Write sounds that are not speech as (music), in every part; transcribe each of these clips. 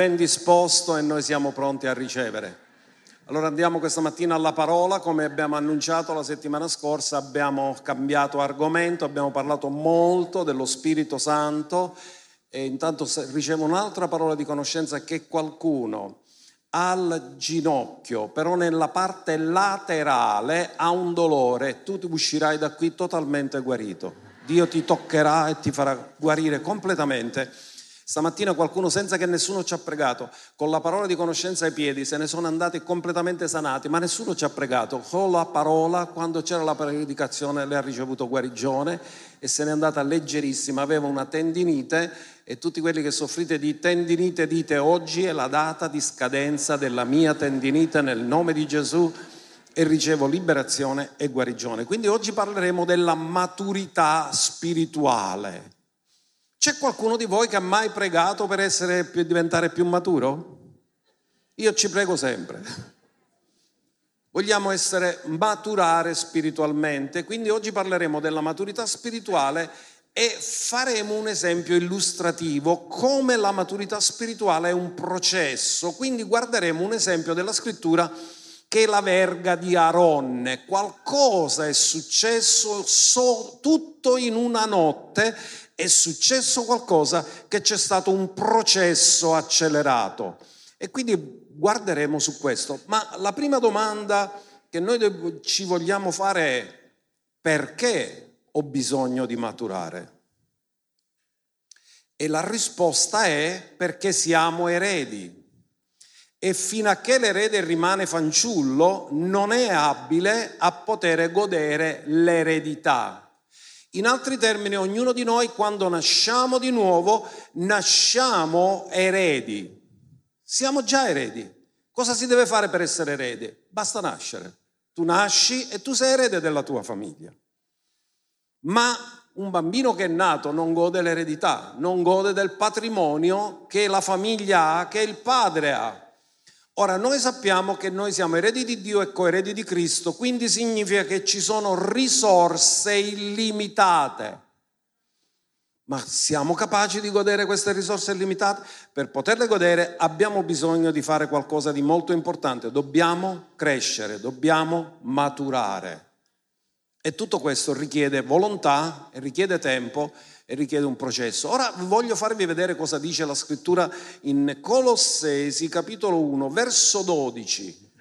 ben disposto e noi siamo pronti a ricevere. Allora andiamo questa mattina alla parola, come abbiamo annunciato la settimana scorsa, abbiamo cambiato argomento, abbiamo parlato molto dello Spirito Santo e intanto ricevo un'altra parola di conoscenza che qualcuno al ginocchio, però nella parte laterale ha un dolore, tu uscirai da qui totalmente guarito. Dio ti toccherà e ti farà guarire completamente. Stamattina qualcuno, senza che nessuno ci ha pregato, con la parola di conoscenza ai piedi, se ne sono andati completamente sanati, ma nessuno ci ha pregato. Con la parola, quando c'era la predicazione, lei ha ricevuto guarigione e se n'è andata leggerissima, aveva una tendinite e tutti quelli che soffrite di tendinite dite oggi è la data di scadenza della mia tendinite nel nome di Gesù e ricevo liberazione e guarigione. Quindi oggi parleremo della maturità spirituale. C'è qualcuno di voi che ha mai pregato per, per diventare più maturo? Io ci prego sempre. Vogliamo essere maturare spiritualmente, quindi oggi parleremo della maturità spirituale e faremo un esempio illustrativo come la maturità spirituale è un processo. Quindi guarderemo un esempio della scrittura che è la verga di Aronne. Qualcosa è successo so, tutto in una notte è successo qualcosa che c'è stato un processo accelerato. E quindi guarderemo su questo. Ma la prima domanda che noi ci vogliamo fare è perché ho bisogno di maturare? E la risposta è perché siamo eredi. E fino a che l'erede rimane fanciullo non è abile a poter godere l'eredità. In altri termini, ognuno di noi quando nasciamo di nuovo, nasciamo eredi. Siamo già eredi. Cosa si deve fare per essere eredi? Basta nascere. Tu nasci e tu sei erede della tua famiglia. Ma un bambino che è nato non gode l'eredità, non gode del patrimonio che la famiglia ha, che il padre ha. Ora, noi sappiamo che noi siamo eredi di Dio e coeredi di Cristo, quindi significa che ci sono risorse illimitate. Ma siamo capaci di godere queste risorse illimitate? Per poterle godere abbiamo bisogno di fare qualcosa di molto importante, dobbiamo crescere, dobbiamo maturare. E tutto questo richiede volontà, richiede tempo e richiede un processo. Ora voglio farvi vedere cosa dice la scrittura in Colossesi capitolo 1, verso 12.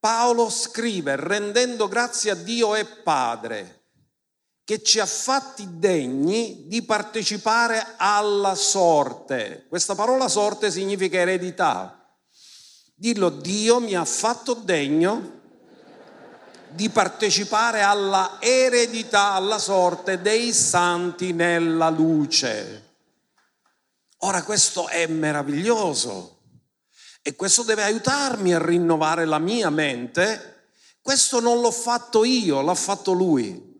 Paolo scrive, rendendo grazie a Dio e Padre, che ci ha fatti degni di partecipare alla sorte. Questa parola sorte significa eredità. Dillo, Dio mi ha fatto degno di partecipare alla eredità, alla sorte dei santi nella luce. Ora questo è meraviglioso e questo deve aiutarmi a rinnovare la mia mente. Questo non l'ho fatto io, l'ha fatto lui.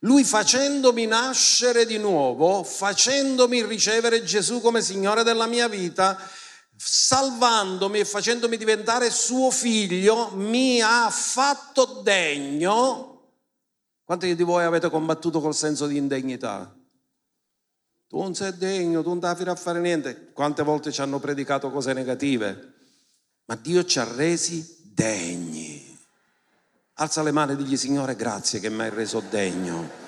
Lui facendomi nascere di nuovo, facendomi ricevere Gesù come Signore della mia vita, salvandomi e facendomi diventare suo figlio, mi ha fatto degno. Quanti di voi avete combattuto col senso di indegnità? Tu non sei degno, tu non devi a fare niente. Quante volte ci hanno predicato cose negative? Ma Dio ci ha resi degni. Alza le mani e digli Signore grazie che mi hai reso degno.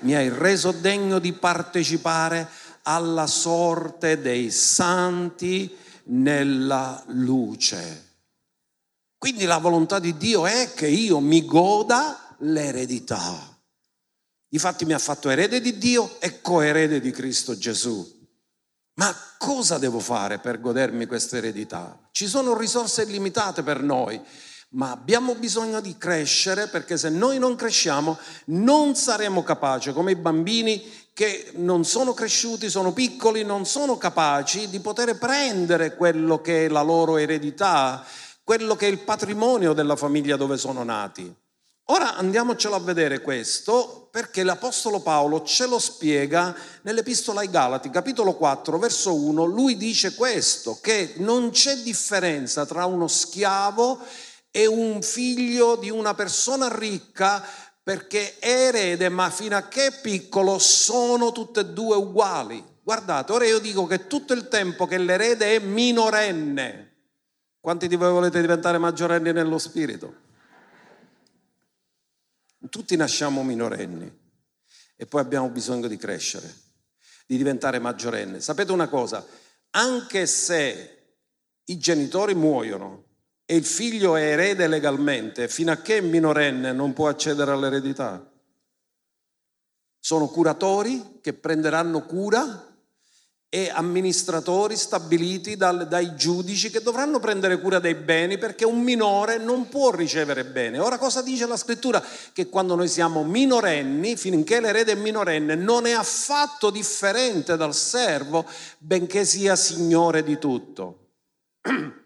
Mi hai reso degno di partecipare alla sorte dei santi nella luce. Quindi la volontà di Dio è che io mi goda l'eredità. Difatti mi ha fatto erede di Dio e coerede di Cristo Gesù. Ma cosa devo fare per godermi questa eredità? Ci sono risorse illimitate per noi, ma abbiamo bisogno di crescere perché se noi non cresciamo non saremo capaci come i bambini che non sono cresciuti, sono piccoli, non sono capaci di poter prendere quello che è la loro eredità, quello che è il patrimonio della famiglia dove sono nati. Ora andiamocelo a vedere questo perché l'Apostolo Paolo ce lo spiega nell'Epistola ai Galati, capitolo 4, verso 1. Lui dice questo, che non c'è differenza tra uno schiavo e un figlio di una persona ricca perché erede, ma fino a che piccolo sono tutte e due uguali. Guardate, ora io dico che tutto il tempo che l'erede è minorenne, quanti di voi volete diventare maggiorenni nello spirito? Tutti nasciamo minorenni e poi abbiamo bisogno di crescere, di diventare maggiorenni. Sapete una cosa? Anche se i genitori muoiono e il figlio è erede legalmente, fino a che è minorenne non può accedere all'eredità. Sono curatori che prenderanno cura e amministratori stabiliti dal, dai giudici che dovranno prendere cura dei beni perché un minore non può ricevere bene. Ora cosa dice la scrittura? Che quando noi siamo minorenni, finché l'erede è minorenne, non è affatto differente dal servo, benché sia signore di tutto. (clears throat)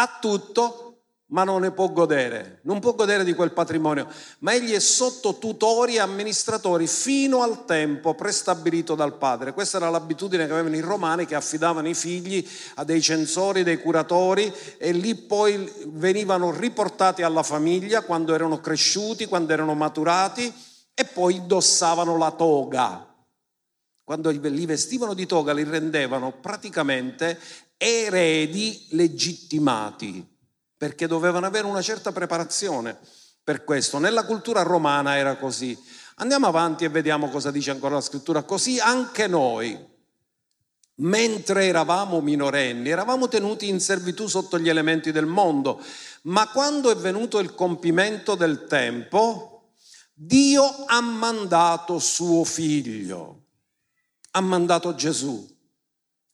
ha tutto, ma non ne può godere, non può godere di quel patrimonio, ma egli è sotto tutori e amministratori fino al tempo prestabilito dal padre. Questa era l'abitudine che avevano i romani che affidavano i figli a dei censori, dei curatori e lì poi venivano riportati alla famiglia quando erano cresciuti, quando erano maturati e poi indossavano la toga. Quando li vestivano di toga li rendevano praticamente eredi legittimati perché dovevano avere una certa preparazione per questo. Nella cultura romana era così. Andiamo avanti e vediamo cosa dice ancora la scrittura. Così anche noi, mentre eravamo minorenni, eravamo tenuti in servitù sotto gli elementi del mondo, ma quando è venuto il compimento del tempo, Dio ha mandato suo figlio, ha mandato Gesù,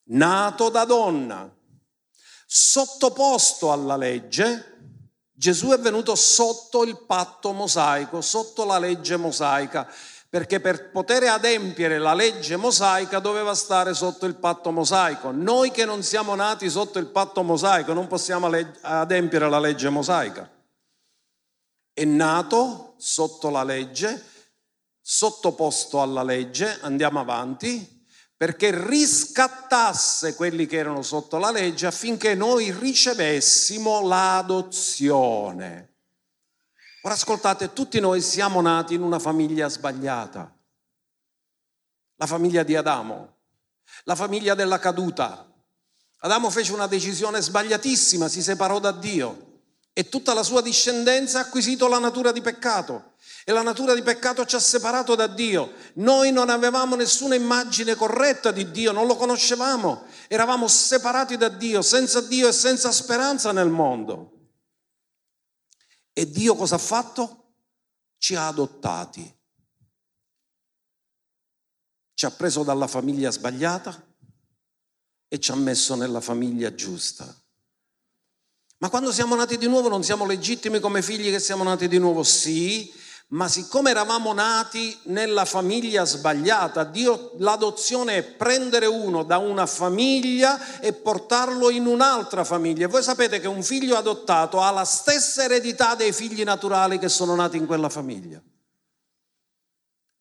nato da donna, sottoposto alla legge, Gesù è venuto sotto il patto mosaico, sotto la legge mosaica, perché per poter adempiere la legge mosaica doveva stare sotto il patto mosaico. Noi che non siamo nati sotto il patto mosaico non possiamo adempiere la legge mosaica. È nato sotto la legge, sottoposto alla legge, andiamo avanti, perché riscattasse quelli che erano sotto la legge affinché noi ricevessimo l'adozione. Ora ascoltate, tutti noi siamo nati in una famiglia sbagliata, la famiglia di Adamo, la famiglia della caduta. Adamo fece una decisione sbagliatissima, si separò da Dio e tutta la sua discendenza ha acquisito la natura di peccato e la natura di peccato ci ha separato da Dio. Noi non avevamo nessuna immagine corretta di Dio, non lo conoscevamo, eravamo separati da Dio, senza Dio e senza speranza nel mondo. E Dio cosa ha fatto? Ci ha adottati. Ci ha preso dalla famiglia sbagliata e ci ha messo nella famiglia giusta. Ma quando siamo nati di nuovo non siamo legittimi come figli che siamo nati di nuovo? Sì, ma siccome eravamo nati nella famiglia sbagliata, Dio, l'adozione è prendere uno da una famiglia e portarlo in un'altra famiglia. Voi sapete che un figlio adottato ha la stessa eredità dei figli naturali che sono nati in quella famiglia.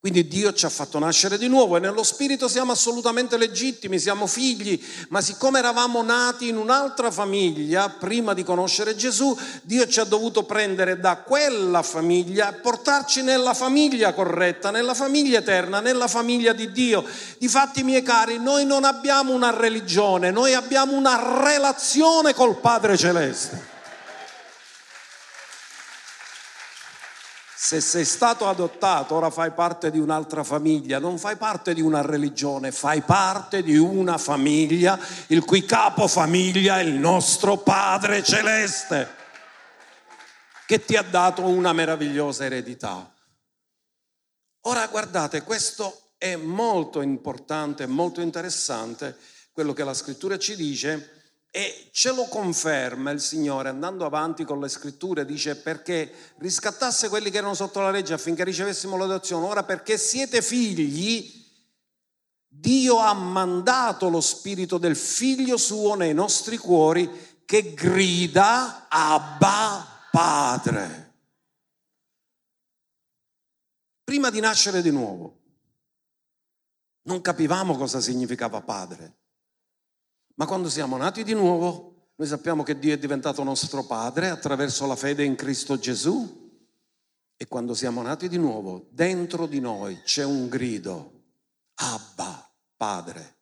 Quindi Dio ci ha fatto nascere di nuovo e nello spirito siamo assolutamente legittimi, siamo figli, ma siccome eravamo nati in un'altra famiglia prima di conoscere Gesù, Dio ci ha dovuto prendere da quella famiglia e portarci nella famiglia corretta, nella famiglia eterna, nella famiglia di Dio. Difatti, miei cari, noi non abbiamo una religione, noi abbiamo una relazione col Padre Celeste. Se sei stato adottato, ora fai parte di un'altra famiglia, non fai parte di una religione, fai parte di una famiglia, il cui capofamiglia è il nostro Padre Celeste, che ti ha dato una meravigliosa eredità. Ora guardate, questo è molto importante, molto interessante, quello che la scrittura ci dice e ce lo conferma il Signore andando avanti con le scritture, dice perché riscattasse quelli che erano sotto la legge affinché ricevessimo l'adozione. Ora perché siete figli, Dio ha mandato lo spirito del figlio suo nei nostri cuori che grida Abba Padre. Prima di nascere di nuovo, non capivamo cosa significava padre. Ma quando siamo nati di nuovo, noi sappiamo che Dio è diventato nostro Padre attraverso la fede in Cristo Gesù. E quando siamo nati di nuovo, dentro di noi c'è un grido, Abba, Padre.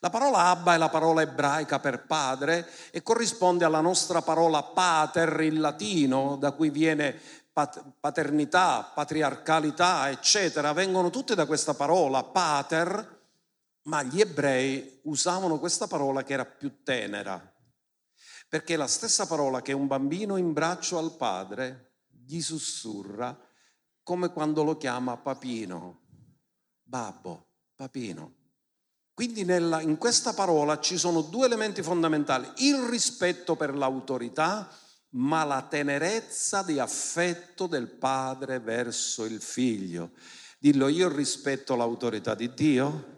La parola Abba è la parola ebraica per padre e corrisponde alla nostra parola pater in latino, da cui viene paternità, patriarcalità, eccetera, vengono tutte da questa parola pater, ma gli ebrei usavano questa parola che era più tenera, perché è la stessa parola che un bambino in braccio al padre gli sussurra come quando lo chiama papino, babbo, papino. Quindi nella, in questa parola ci sono due elementi fondamentali, il rispetto per l'autorità, ma la tenerezza di affetto del padre verso il figlio. Dillo, io rispetto l'autorità di Dio,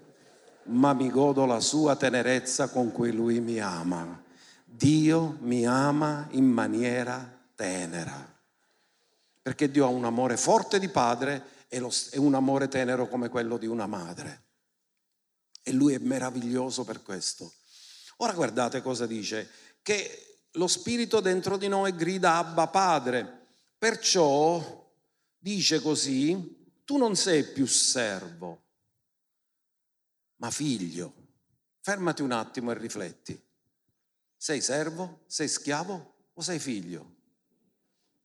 ma mi godo la sua tenerezza con cui lui mi ama. Dio mi ama in maniera tenera, perché Dio ha un amore forte di padre e un amore tenero come quello di una madre. E lui è meraviglioso per questo. Ora guardate cosa dice, che lo spirito dentro di noi grida Abba Padre, perciò dice così, tu non sei più servo, ma figlio. Fermati un attimo e rifletti. Sei servo? Sei schiavo o sei figlio?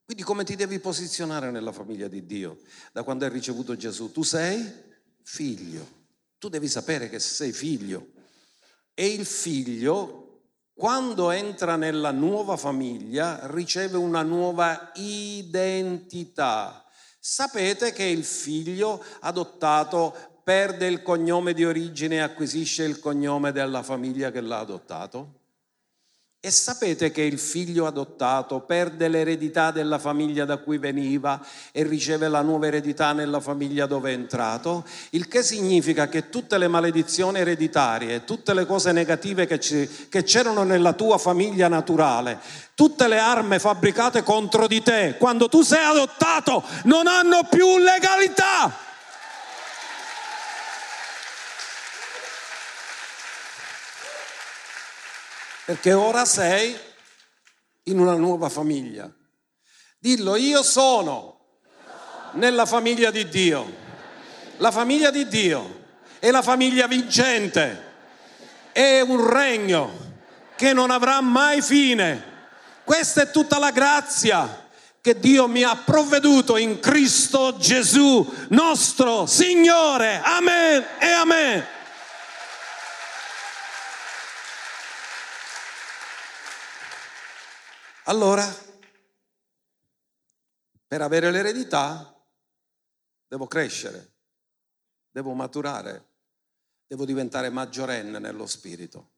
Quindi come ti devi posizionare nella famiglia di Dio da quando hai ricevuto Gesù? Tu sei figlio. Tu devi sapere che sei figlio e il figlio, quando entra nella nuova famiglia, riceve una nuova identità. Sapete che il figlio adottato perde il cognome di origine e acquisisce il cognome della famiglia che l'ha adottato? E sapete che il figlio adottato perde l'eredità della famiglia da cui veniva e riceve la nuova eredità nella famiglia dove è entrato? Il che significa che tutte le maledizioni ereditarie, tutte le cose negative che, c'erano nella tua famiglia naturale, tutte le armi fabbricate contro di te, quando tu sei adottato, non hanno più legalità. Perché ora sei in una nuova famiglia. Dillo, io sono nella famiglia di Dio. La famiglia di Dio è la famiglia vincente, è un regno che non avrà mai fine. Questa è tutta la grazia che Dio mi ha provveduto in Cristo Gesù, nostro Signore. Amen e amen. Allora, per avere l'eredità devo crescere, devo maturare, devo diventare maggiorenne nello spirito.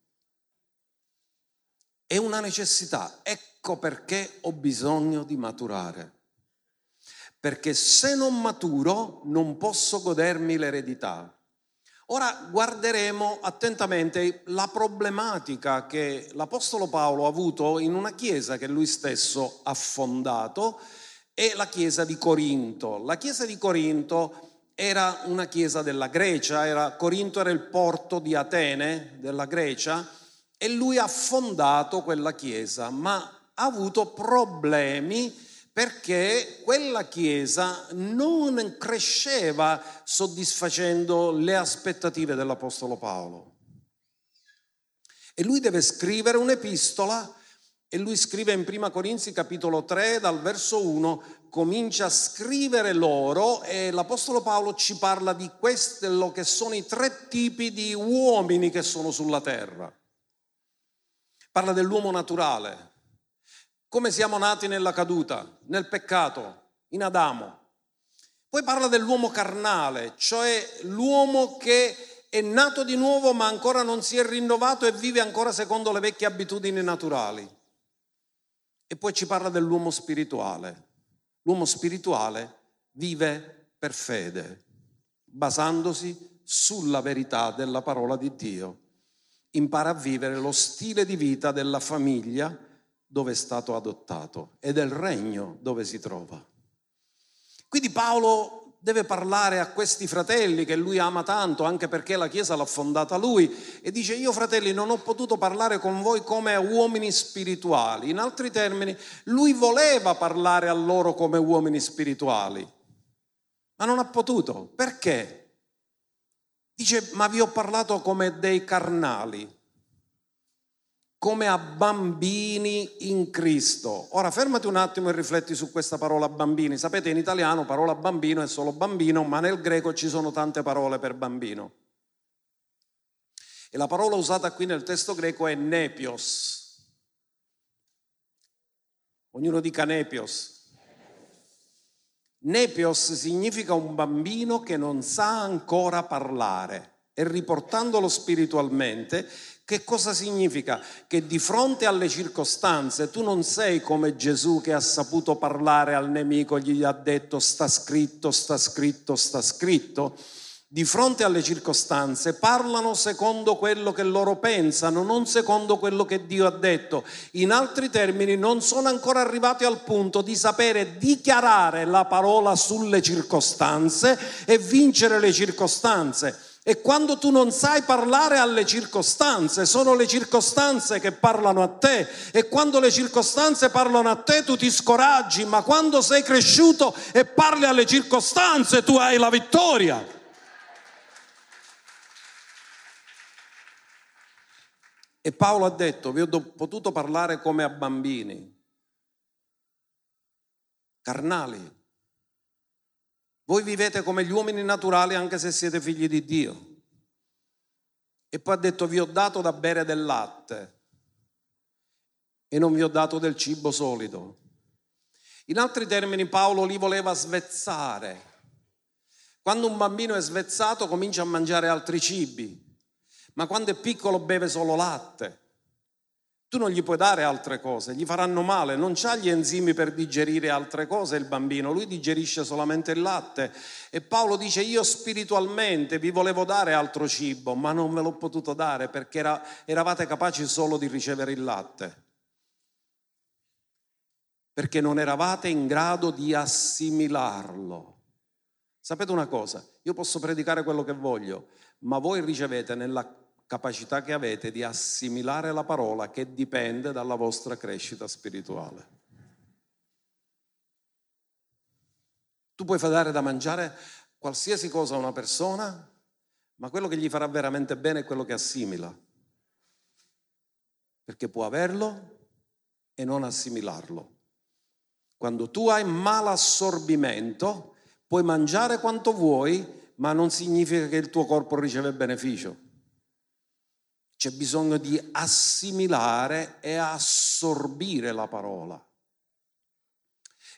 È una necessità, ecco perché ho bisogno di maturare. Perché se non maturo non posso godermi l'eredità. Ora guarderemo attentamente la problematica che l'Apostolo Paolo ha avuto in una chiesa che lui stesso ha fondato, è la chiesa di Corinto. La chiesa di Corinto era una chiesa della Grecia, era, Corinto era il porto di Atene, della Grecia, e lui ha fondato quella chiesa, ma ha avuto problemi perché quella chiesa non cresceva soddisfacendo le aspettative dell'Apostolo Paolo. E lui deve scrivere un'epistola e lui scrive in Prima Corinzi capitolo 3 dal verso 1, comincia a scrivere loro e l'Apostolo Paolo ci parla di quello che sono i tre tipi di uomini che sono sulla terra. Parla dell'uomo naturale, come siamo nati nella caduta, nel peccato, in Adamo. Poi parla dell'uomo carnale, cioè l'uomo che è nato di nuovo ma ancora non si è rinnovato e vive ancora secondo le vecchie abitudini naturali. E poi ci parla dell'uomo spirituale. L'uomo spirituale vive per fede, basandosi sulla verità della parola di Dio. Impara a vivere lo stile di vita della famiglia dove è stato adottato e del regno dove si trova. Quindi Paolo deve parlare a questi fratelli che lui ama tanto, anche perché la Chiesa l'ha fondata lui, e dice io fratelli non ho potuto parlare con voi come uomini spirituali. In altri termini, lui voleva parlare a loro come uomini spirituali, ma non ha potuto. Perché? Dice, ma vi ho parlato come dei carnali, come a bambini in Cristo. Ora fermati un attimo e rifletti su questa parola bambini. Sapete, in italiano parola bambino è solo bambino, ma nel greco ci sono tante parole per bambino. E la parola usata qui nel testo greco è nepios. Ognuno dica nepios. Nepios significa un bambino che non sa ancora parlare e riportandolo spiritualmente, che cosa significa? Che di fronte alle circostanze tu non sei come Gesù che ha saputo parlare al nemico, gli ha detto sta scritto, sta scritto, sta scritto di fronte alle circostanze parlano secondo quello che loro pensano, non secondo quello che Dio ha detto. In altri termini, non sono ancora arrivati al punto di sapere dichiarare la parola sulle circostanze e vincere le circostanze. E quando tu non sai parlare alle circostanze, sono le circostanze che parlano a te. E quando le circostanze parlano a te, tu ti scoraggi, ma quando sei cresciuto e parli alle circostanze, tu hai la vittoria. E Paolo ha detto, vi ho potuto parlare come a bambini, carnali. Voi vivete come gli uomini naturali anche se siete figli di Dio. E poi ha detto, vi ho dato da bere del latte e non vi ho dato del cibo solido. In altri termini Paolo li voleva svezzare. Quando un bambino è svezzato comincia a mangiare altri cibi ma quando è piccolo beve solo latte. Tu non gli puoi dare altre cose, gli faranno male, non ha gli enzimi per digerire altre cose il bambino, lui digerisce solamente il latte. E Paolo dice io spiritualmente vi volevo dare altro cibo, ma non ve l'ho potuto dare perché era, eravate capaci solo di ricevere il latte. Perché non eravate in grado di assimilarlo. Sapete una cosa, io posso predicare quello che voglio, ma voi ricevete nella capacità che avete di assimilare la parola che dipende dalla vostra crescita spirituale. Tu puoi dare da mangiare qualsiasi cosa a una persona, ma quello che gli farà veramente bene è quello che assimila, perché può averlo e non assimilarlo. Quando tu hai malassorbimento, puoi mangiare quanto vuoi, ma non significa che il tuo corpo riceve beneficio. C'è bisogno di assimilare e assorbire la parola.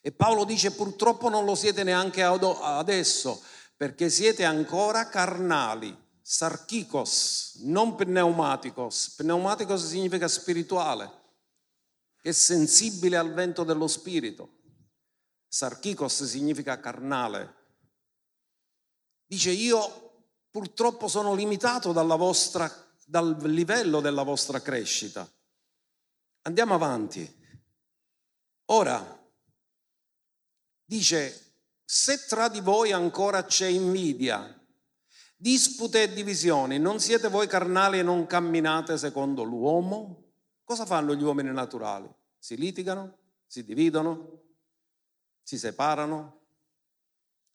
E Paolo dice purtroppo non lo siete neanche adesso, perché siete ancora carnali, sarchicos, non pneumaticos. Pneumaticos significa spirituale, che è sensibile al vento dello spirito. Sarchicos significa carnale. Dice io purtroppo sono limitato dalla vostra dal livello della vostra crescita. Andiamo avanti. Ora, dice, se tra di voi ancora c'è invidia, dispute e divisioni, non siete voi carnali e non camminate secondo l'uomo? Cosa fanno gli uomini naturali? Si litigano, si dividono, si separano,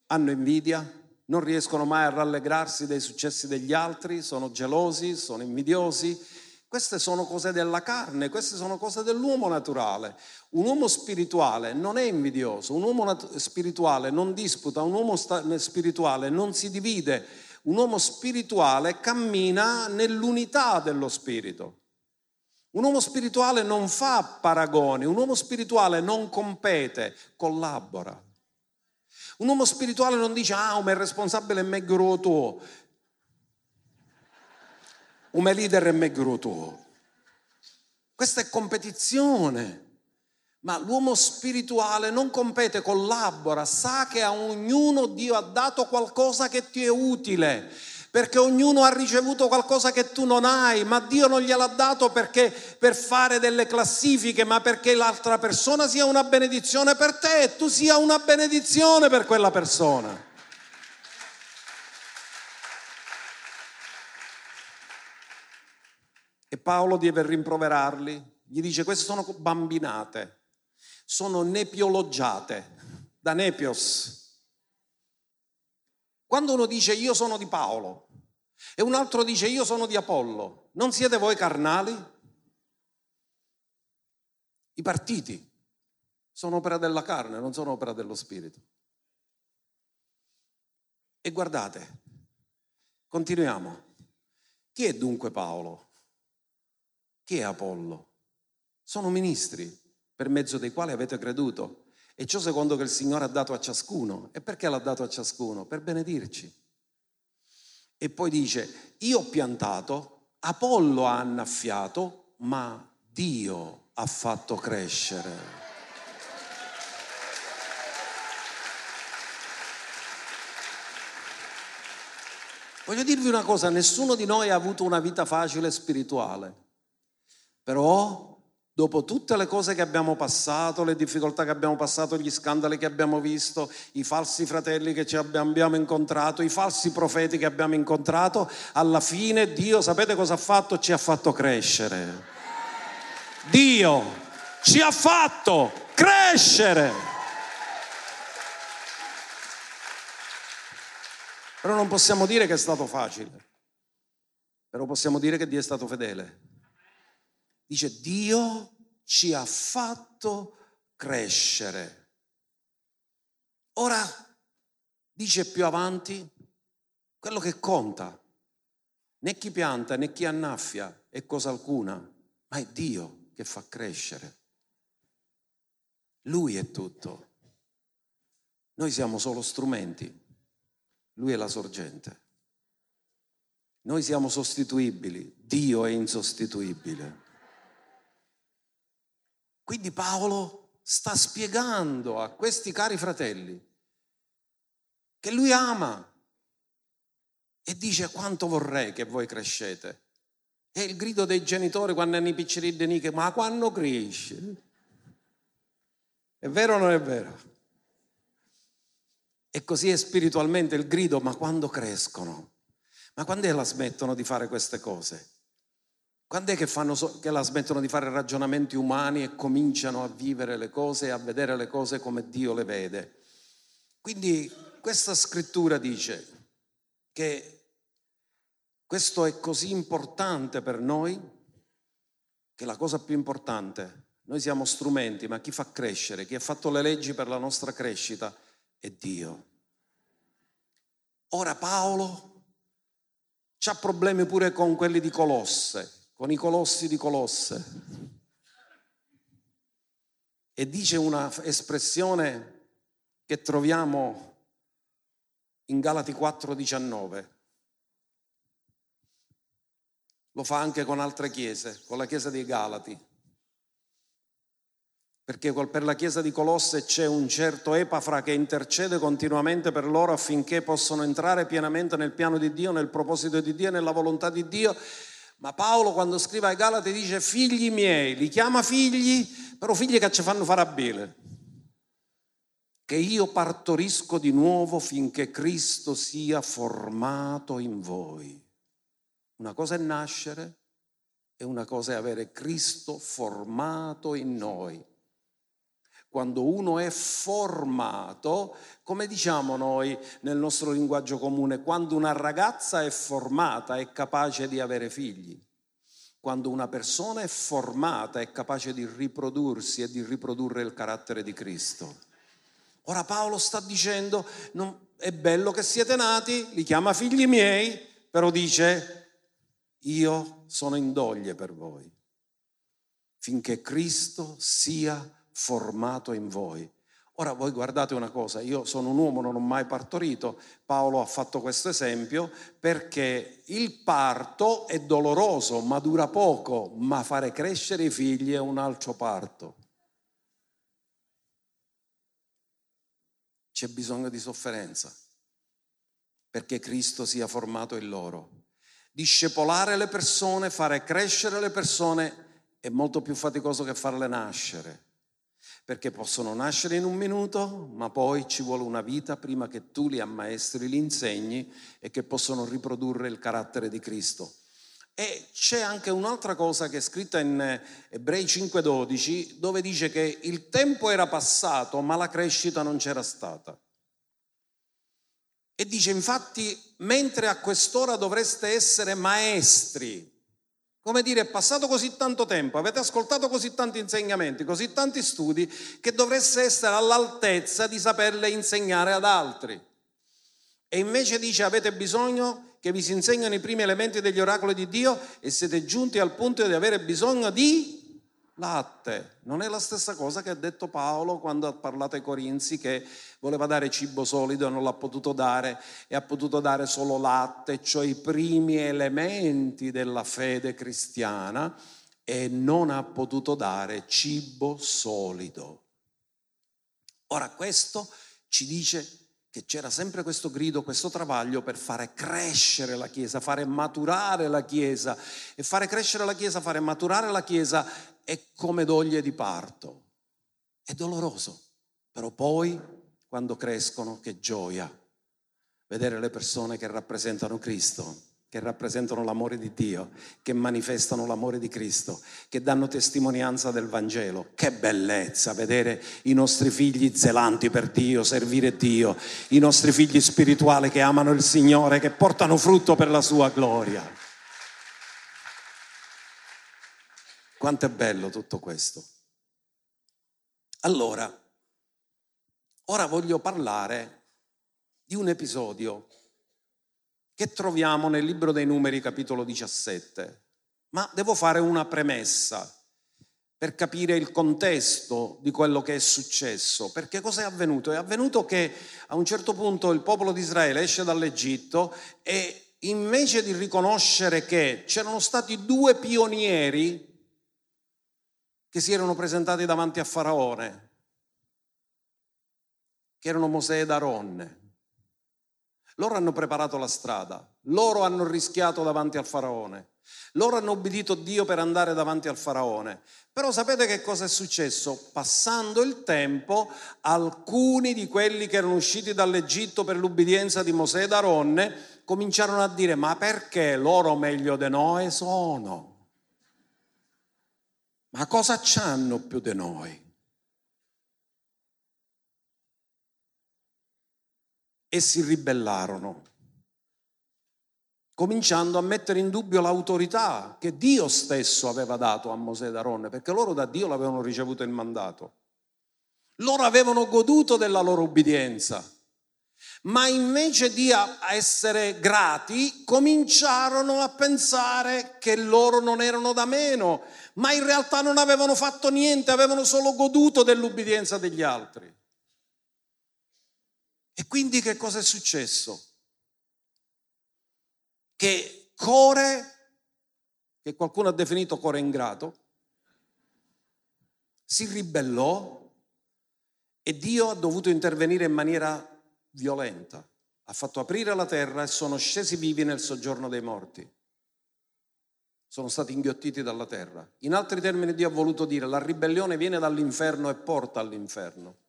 hanno invidia, non riescono mai a rallegrarsi dei successi degli altri, sono gelosi, sono invidiosi. Queste sono cose della carne, queste sono cose dell'uomo naturale. Un uomo spirituale non è invidioso, un uomo nat- spirituale non disputa, un uomo sta- spirituale non si divide, un uomo spirituale cammina nell'unità dello spirito. Un uomo spirituale non fa paragoni, un uomo spirituale non compete, collabora. Un uomo spirituale non dice, ah, un responsabile è meglio tuo. Un leader è meglio tuo. Questa è competizione. Ma l'uomo spirituale non compete, collabora, sa che a ognuno Dio ha dato qualcosa che ti è utile perché ognuno ha ricevuto qualcosa che tu non hai, ma Dio non gliel'ha dato perché per fare delle classifiche, ma perché l'altra persona sia una benedizione per te e tu sia una benedizione per quella persona. E Paolo deve rimproverarli, gli dice queste sono bambinate, sono nepiologgiate, da nepios. Quando uno dice io sono di Paolo, E un altro dice io sono di Apollo. Non siete voi carnali? I partiti sono opera della carne, non sono opera dello spirito. E guardate, continuiamo. Chi è dunque Paolo? Chi è Apollo? Sono ministri per mezzo dei quali avete creduto. E ciò secondo che il Signore ha dato a ciascuno. E perché l'ha dato a ciascuno? Per benedirci. E poi dice, io ho piantato, Apollo ha annaffiato, ma Dio ha fatto crescere. Voglio dirvi una cosa, nessuno di noi ha avuto una vita facile spirituale, però dopo tutte le cose che abbiamo passato, le difficoltà che abbiamo passato, gli scandali che abbiamo visto, i falsi fratelli che ci abbiamo incontrato, i falsi profeti che abbiamo incontrato, alla fine Dio, sapete cosa ha fatto? Ci ha fatto crescere. Dio ci ha fatto crescere. Però non possiamo dire che è stato facile, però possiamo dire che Dio è stato fedele. Dice Dio ci ha fatto crescere. Ora dice più avanti quello che conta. Né chi pianta né chi annaffia è cosa alcuna, ma è Dio che fa crescere. Lui è tutto. Noi siamo solo strumenti. Lui è la sorgente. Noi siamo sostituibili, Dio è insostituibile. Quindi Paolo sta spiegando a questi cari fratelli che lui ama e dice quanto vorrei che voi crescete. È il grido dei genitori quando hanno i piccirilli che ma quando cresce? È vero o non è vero? E così è spiritualmente il grido, ma quando crescono? Ma quando è la smettono di fare queste cose? Quando è che, fanno, che la smettono di fare ragionamenti umani e cominciano a vivere le cose e a vedere le cose come Dio le vede? Quindi questa scrittura dice che questo è così importante per noi che la cosa più importante, noi siamo strumenti, ma chi fa crescere, chi ha fatto le leggi per la nostra crescita, è Dio. Ora Paolo ha problemi pure con quelli di Colosse, con i colossi di Colosse. E dice una espressione che troviamo in Galati 4:19. Lo fa anche con altre chiese, con la chiesa dei Galati perché per la chiesa di Colosse c'è un certo Epafra che intercede continuamente per loro affinché possano entrare pienamente nel piano di Dio, nel proposito di Dio, nella volontà di Dio. Ma Paolo quando scrive ai Galati dice figli miei, li chiama figli, però figli che ci fanno fare a bile. Che io partorisco di nuovo finché Cristo sia formato in voi. Una cosa è nascere e una cosa è avere Cristo formato in noi quando uno è formato, come diciamo noi nel nostro linguaggio comune, quando una ragazza è formata è capace di avere figli. Quando una persona è formata è capace di riprodursi e di riprodurre il carattere di Cristo. Ora Paolo sta dicendo, non, è bello che siete nati, li chiama figli miei, però dice, io sono in doglie per voi, finché Cristo sia formato in voi. Ora voi guardate una cosa, io sono un uomo, non ho mai partorito, Paolo ha fatto questo esempio perché il parto è doloroso, ma dura poco, ma fare crescere i figli è un altro parto. C'è bisogno di sofferenza perché Cristo sia formato in loro. Discepolare le persone, fare crescere le persone è molto più faticoso che farle nascere perché possono nascere in un minuto, ma poi ci vuole una vita prima che tu li ammaestri, li insegni e che possono riprodurre il carattere di Cristo. E c'è anche un'altra cosa che è scritta in eh, Ebrei 5:12, dove dice che il tempo era passato, ma la crescita non c'era stata. E dice infatti, mentre a quest'ora dovreste essere maestri, come dire, è passato così tanto tempo, avete ascoltato così tanti insegnamenti, così tanti studi, che dovreste essere all'altezza di saperle insegnare ad altri. E invece dice avete bisogno che vi si insegnano i primi elementi degli oracoli di Dio e siete giunti al punto di avere bisogno di latte. Non è la stessa cosa che ha detto Paolo quando ha parlato ai Corinzi che voleva dare cibo solido e non l'ha potuto dare e ha potuto dare solo latte, cioè i primi elementi della fede cristiana e non ha potuto dare cibo solido. Ora questo ci dice che c'era sempre questo grido, questo travaglio per fare crescere la Chiesa, fare maturare la Chiesa e fare crescere la Chiesa, fare maturare la Chiesa è come doglie di parto. È doloroso, però poi quando crescono che gioia vedere le persone che rappresentano Cristo, che rappresentano l'amore di Dio, che manifestano l'amore di Cristo, che danno testimonianza del Vangelo. Che bellezza vedere i nostri figli zelanti per Dio, servire Dio, i nostri figli spirituali che amano il Signore, che portano frutto per la sua gloria. Quanto è bello tutto questo. Allora, ora voglio parlare di un episodio che troviamo nel libro dei numeri capitolo 17, ma devo fare una premessa per capire il contesto di quello che è successo. Perché cosa è avvenuto? È avvenuto che a un certo punto il popolo di Israele esce dall'Egitto e invece di riconoscere che c'erano stati due pionieri che si erano presentati davanti a Faraone, che erano Mosè ed Aronne. Loro hanno preparato la strada, loro hanno rischiato davanti al Faraone, loro hanno obbedito Dio per andare davanti al Faraone. Però sapete che cosa è successo? Passando il tempo, alcuni di quelli che erano usciti dall'Egitto per l'ubbidienza di Mosè ed Aronne cominciarono a dire ma perché loro meglio di noi sono? Ma cosa c'hanno più di noi? E si ribellarono, cominciando a mettere in dubbio l'autorità che Dio stesso aveva dato a Mosè ed Aronne, perché loro da Dio l'avevano ricevuto il mandato. Loro avevano goduto della loro ubbidienza ma invece di essere grati cominciarono a pensare che loro non erano da meno, ma in realtà non avevano fatto niente, avevano solo goduto dell'ubbidienza degli altri. E quindi che cosa è successo? Che Core, che qualcuno ha definito Core ingrato, si ribellò e Dio ha dovuto intervenire in maniera violenta. Ha fatto aprire la terra e sono scesi vivi nel soggiorno dei morti. Sono stati inghiottiti dalla terra. In altri termini Dio ha voluto dire la ribellione viene dall'inferno e porta all'inferno.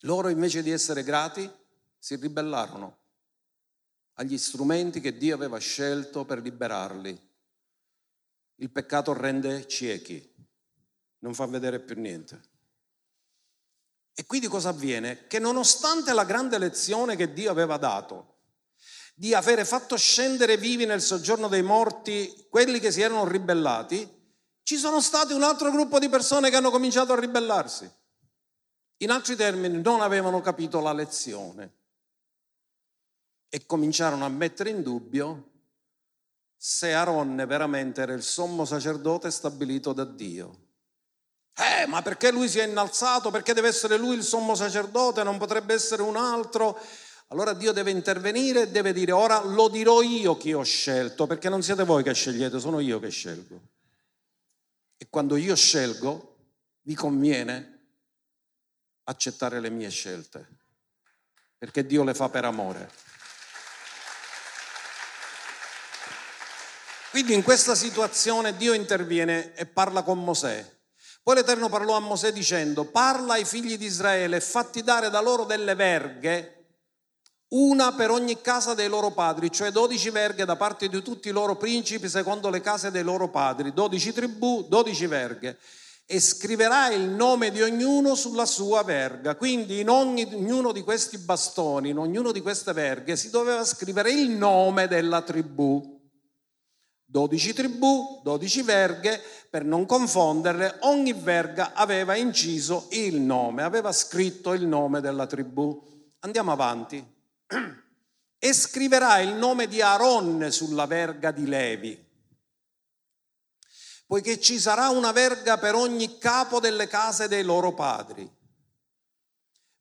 Loro invece di essere grati si ribellarono agli strumenti che Dio aveva scelto per liberarli. Il peccato rende ciechi, non fa vedere più niente. E quindi cosa avviene? Che nonostante la grande lezione che Dio aveva dato, di avere fatto scendere vivi nel soggiorno dei morti quelli che si erano ribellati, ci sono stati un altro gruppo di persone che hanno cominciato a ribellarsi. In altri termini, non avevano capito la lezione e cominciarono a mettere in dubbio se Aronne veramente era il sommo sacerdote stabilito da Dio. Eh, ma perché lui si è innalzato? Perché deve essere lui il sommo sacerdote? Non potrebbe essere un altro? Allora Dio deve intervenire e deve dire, ora lo dirò io chi ho scelto, perché non siete voi che scegliete, sono io che scelgo. E quando io scelgo, vi conviene accettare le mie scelte, perché Dio le fa per amore. Quindi in questa situazione Dio interviene e parla con Mosè poi l'Eterno parlò a Mosè dicendo, parla ai figli di Israele fatti dare da loro delle verghe, una per ogni casa dei loro padri, cioè dodici verghe da parte di tutti i loro principi secondo le case dei loro padri, dodici tribù, dodici verghe. e scriverà il nome di ognuno sulla sua verga. Quindi in ognuno di questi bastoni, in ognuno di queste verghe, si doveva scrivere il nome della tribù. 12 tribù, 12 verghe, per non confonderle, ogni verga aveva inciso il nome, aveva scritto il nome della tribù. Andiamo avanti. (clears throat) E scriverà il nome di Aaron sulla verga di Levi poiché ci sarà una verga per ogni capo delle case dei loro padri.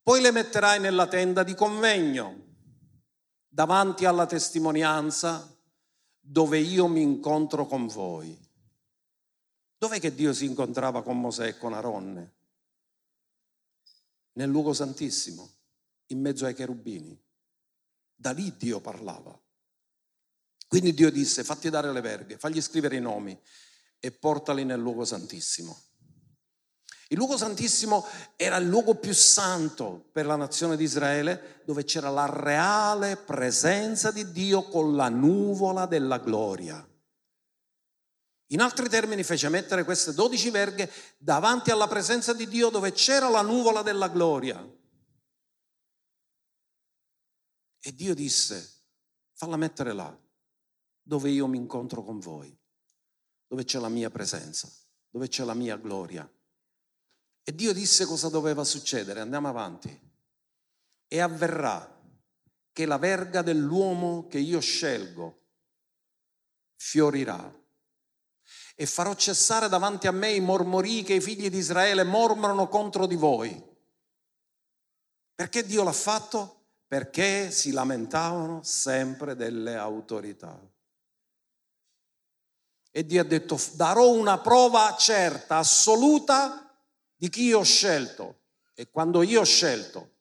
Poi le metterai nella tenda di convegno, davanti alla testimonianza dove io mi incontro con voi. Dov'è che Dio si incontrava con Mosè e con Aronne? Nel luogo santissimo, in mezzo ai cherubini. Da lì Dio parlava. Quindi Dio disse, fatti dare le verghe, fagli scrivere i nomi e portali nel luogo santissimo. Il luogo santissimo era il luogo più santo per la nazione di Israele, dove c'era la reale presenza di Dio con la nuvola della gloria. In altri termini fece mettere queste dodici verghe davanti alla presenza di Dio dove c'era la nuvola della gloria. E Dio disse, falla mettere là, dove io mi incontro con voi dove c'è la mia presenza, dove c'è la mia gloria. E Dio disse cosa doveva succedere, andiamo avanti. E avverrà che la verga dell'uomo che io scelgo fiorirà e farò cessare davanti a me i mormori che i figli di Israele mormorano contro di voi. Perché Dio l'ha fatto? Perché si lamentavano sempre delle autorità. E Dio ha detto, darò una prova certa, assoluta di chi ho scelto. E quando io ho scelto,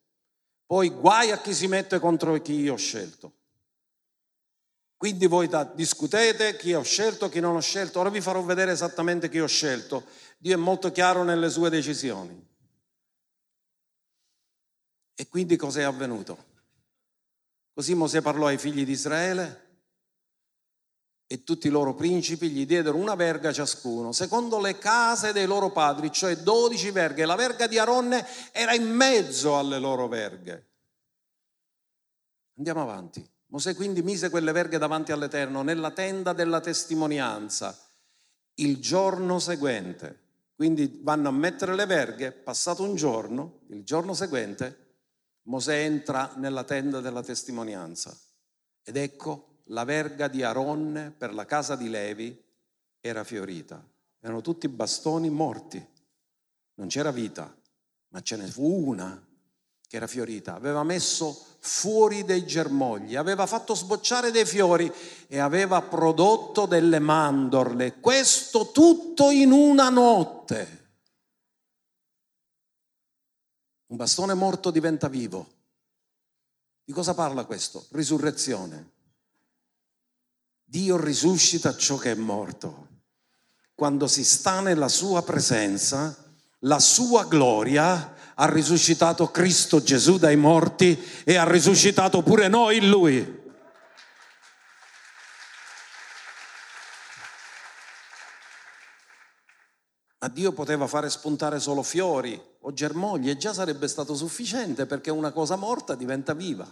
poi guai a chi si mette contro chi io ho scelto. Quindi voi discutete chi ho scelto, chi non ho scelto. Ora vi farò vedere esattamente chi ho scelto. Dio è molto chiaro nelle sue decisioni. E quindi cos'è avvenuto? Così Mosè parlò ai figli di Israele e tutti i loro principi gli diedero una verga ciascuno, secondo le case dei loro padri, cioè dodici verghe. La verga di Aronne era in mezzo alle loro verghe. Andiamo avanti. Mosè quindi mise quelle verghe davanti all'Eterno nella tenda della testimonianza il giorno seguente. Quindi vanno a mettere le verghe, passato un giorno, il giorno seguente, Mosè entra nella tenda della testimonianza. Ed ecco la verga di Aronne per la casa di Levi era fiorita. Erano tutti bastoni morti. Non c'era vita, ma ce ne fu una che era fiorita. Aveva messo fuori dei germogli, aveva fatto sbocciare dei fiori e aveva prodotto delle mandorle. Questo tutto in una notte. Un bastone morto diventa vivo. Di cosa parla questo? Risurrezione. Dio risuscita ciò che è morto. Quando si sta nella sua presenza, la sua gloria ha risuscitato Cristo Gesù dai morti e ha risuscitato pure noi in Lui. Ma Dio poteva fare spuntare solo fiori o germogli e già sarebbe stato sufficiente perché una cosa morta diventa viva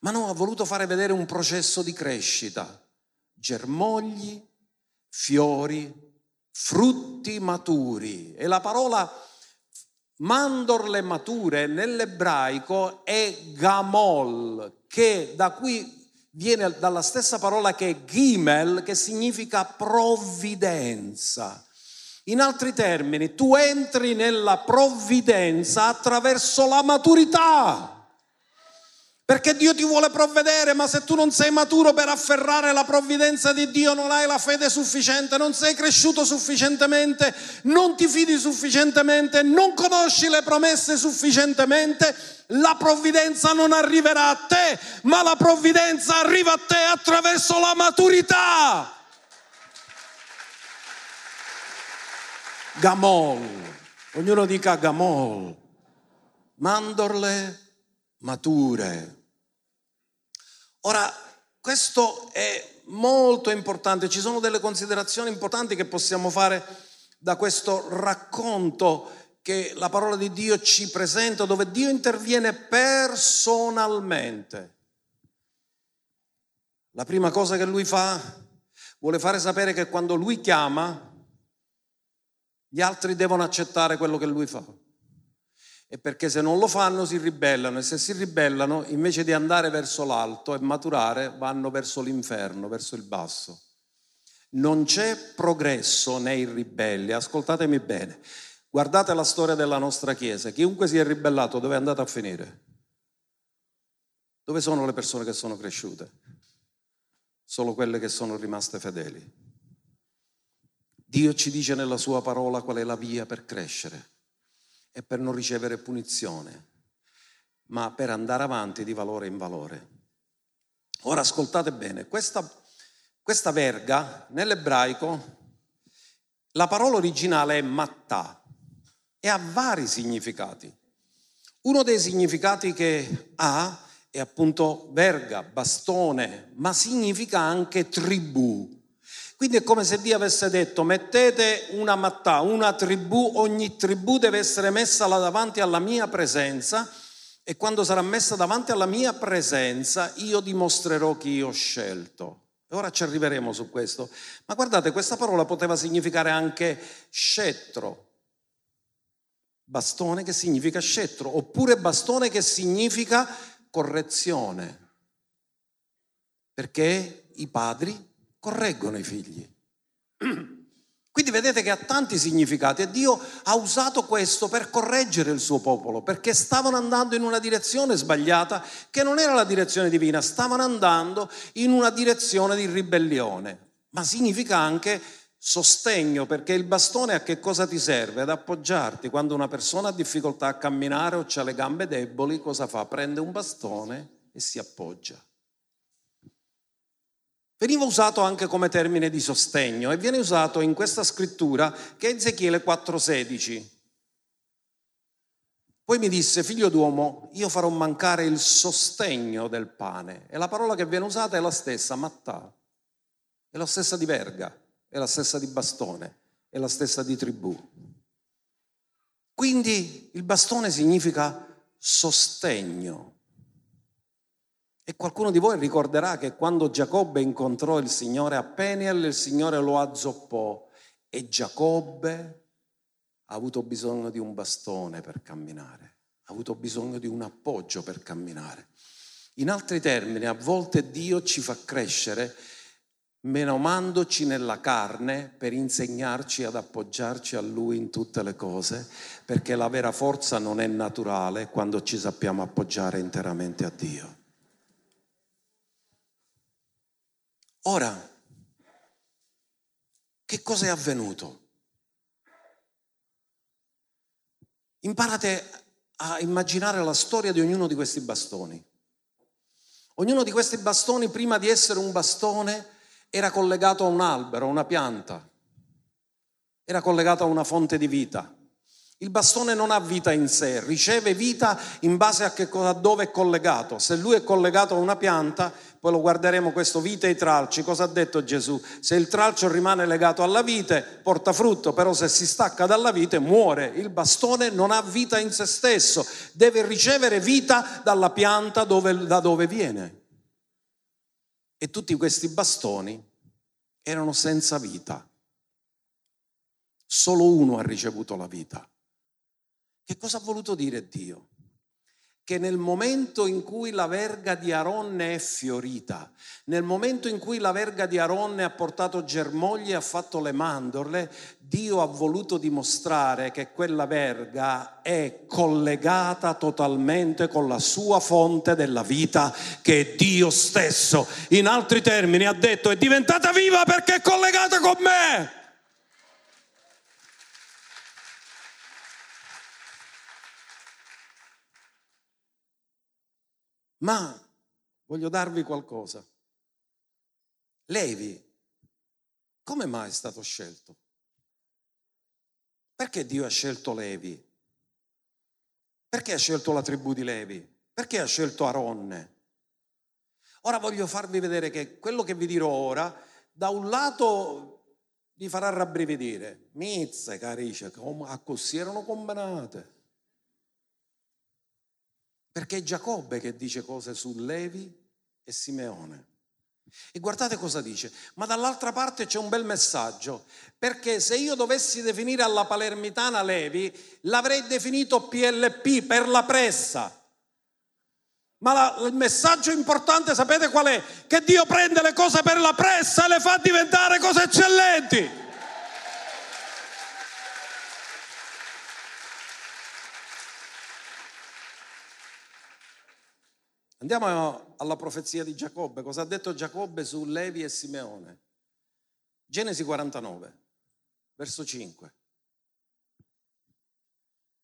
ma no, ha voluto fare vedere un processo di crescita, germogli, fiori, frutti maturi. E la parola mandorle mature nell'ebraico è gamol, che da qui viene dalla stessa parola che è gimel, che significa provvidenza. In altri termini, tu entri nella provvidenza attraverso la maturità. Perché Dio ti vuole provvedere, ma se tu non sei maturo per afferrare la provvidenza di Dio, non hai la fede sufficiente, non sei cresciuto sufficientemente, non ti fidi sufficientemente, non conosci le promesse sufficientemente, la provvidenza non arriverà a te, ma la provvidenza arriva a te attraverso la maturità. Gamol, ognuno dica gamol, mandorle mature. Ora, questo è molto importante, ci sono delle considerazioni importanti che possiamo fare da questo racconto che la parola di Dio ci presenta, dove Dio interviene personalmente. La prima cosa che lui fa, vuole fare sapere che quando lui chiama, gli altri devono accettare quello che lui fa. E perché se non lo fanno si ribellano e se si ribellano, invece di andare verso l'alto e maturare, vanno verso l'inferno, verso il basso. Non c'è progresso nei ribelli, ascoltatemi bene. Guardate la storia della nostra Chiesa, chiunque si è ribellato dove è andato a finire? Dove sono le persone che sono cresciute? Solo quelle che sono rimaste fedeli. Dio ci dice nella sua parola qual è la via per crescere e per non ricevere punizione, ma per andare avanti di valore in valore. Ora ascoltate bene, questa, questa verga nell'ebraico, la parola originale è mattà e ha vari significati. Uno dei significati che ha è appunto verga, bastone, ma significa anche tribù. Quindi è come se Dio avesse detto mettete una mattà, una tribù, ogni tribù deve essere messa là davanti alla mia presenza e quando sarà messa davanti alla mia presenza io dimostrerò chi io ho scelto. E ora ci arriveremo su questo. Ma guardate, questa parola poteva significare anche scettro, bastone che significa scettro, oppure bastone che significa correzione, perché i padri correggono i figli. (clears throat) Quindi vedete che ha tanti significati e Dio ha usato questo per correggere il suo popolo, perché stavano andando in una direzione sbagliata che non era la direzione divina, stavano andando in una direzione di ribellione. Ma significa anche sostegno, perché il bastone a che cosa ti serve? Ad appoggiarti. Quando una persona ha difficoltà a camminare o ha le gambe deboli, cosa fa? Prende un bastone e si appoggia. Veniva usato anche come termine di sostegno e viene usato in questa scrittura che è Ezechiele 4:16. Poi mi disse, figlio d'uomo, io farò mancare il sostegno del pane. E la parola che viene usata è la stessa, mattà. È la stessa di verga, è la stessa di bastone, è la stessa di tribù. Quindi il bastone significa sostegno. E qualcuno di voi ricorderà che quando Giacobbe incontrò il Signore a Peniel, il Signore lo azzoppò e Giacobbe ha avuto bisogno di un bastone per camminare, ha avuto bisogno di un appoggio per camminare. In altri termini, a volte Dio ci fa crescere menomandoci nella carne per insegnarci ad appoggiarci a Lui in tutte le cose, perché la vera forza non è naturale quando ci sappiamo appoggiare interamente a Dio. Ora, che cosa è avvenuto? Imparate a immaginare la storia di ognuno di questi bastoni. Ognuno di questi bastoni, prima di essere un bastone, era collegato a un albero, a una pianta, era collegato a una fonte di vita. Il bastone non ha vita in sé, riceve vita in base a, che cosa, dove è collegato. Se lui è collegato a una pianta, poi lo guarderemo questo vite e tralci. Cosa ha detto Gesù? Se il tralcio rimane legato alla vite, porta frutto, però se si stacca dalla vite, muore. Il bastone non ha vita in se stesso, deve ricevere vita dalla pianta dove, da dove viene. E tutti questi bastoni erano senza vita. Solo uno ha ricevuto la vita che cosa ha voluto dire Dio? Che nel momento in cui la verga di Aronne è fiorita, nel momento in cui la verga di Aronne ha portato germogli e ha fatto le mandorle, Dio ha voluto dimostrare che quella verga è collegata totalmente con la sua fonte della vita, che è Dio stesso. In altri termini ha detto è diventata viva perché è collegata con me. Ma voglio darvi qualcosa. Levi, come mai è stato scelto? Perché Dio ha scelto Levi? Perché ha scelto la tribù di Levi? Perché ha scelto Aronne? Ora voglio farvi vedere che quello che vi dirò ora, da un lato vi farà rabbrividire. Mizze, carice, a così erano combinate. Perché è Giacobbe che dice cose su Levi e Simeone. E guardate cosa dice, ma dall'altra parte c'è un bel messaggio, perché se io dovessi definire alla palermitana Levi, l'avrei definito PLP per la pressa. Ma la, il messaggio importante sapete qual è? Che Dio prende le cose per la pressa e le fa diventare cose eccellenti. Andiamo alla profezia di Giacobbe. Cosa ha detto Giacobbe su Levi e Simeone? Genesi 49, verso 5.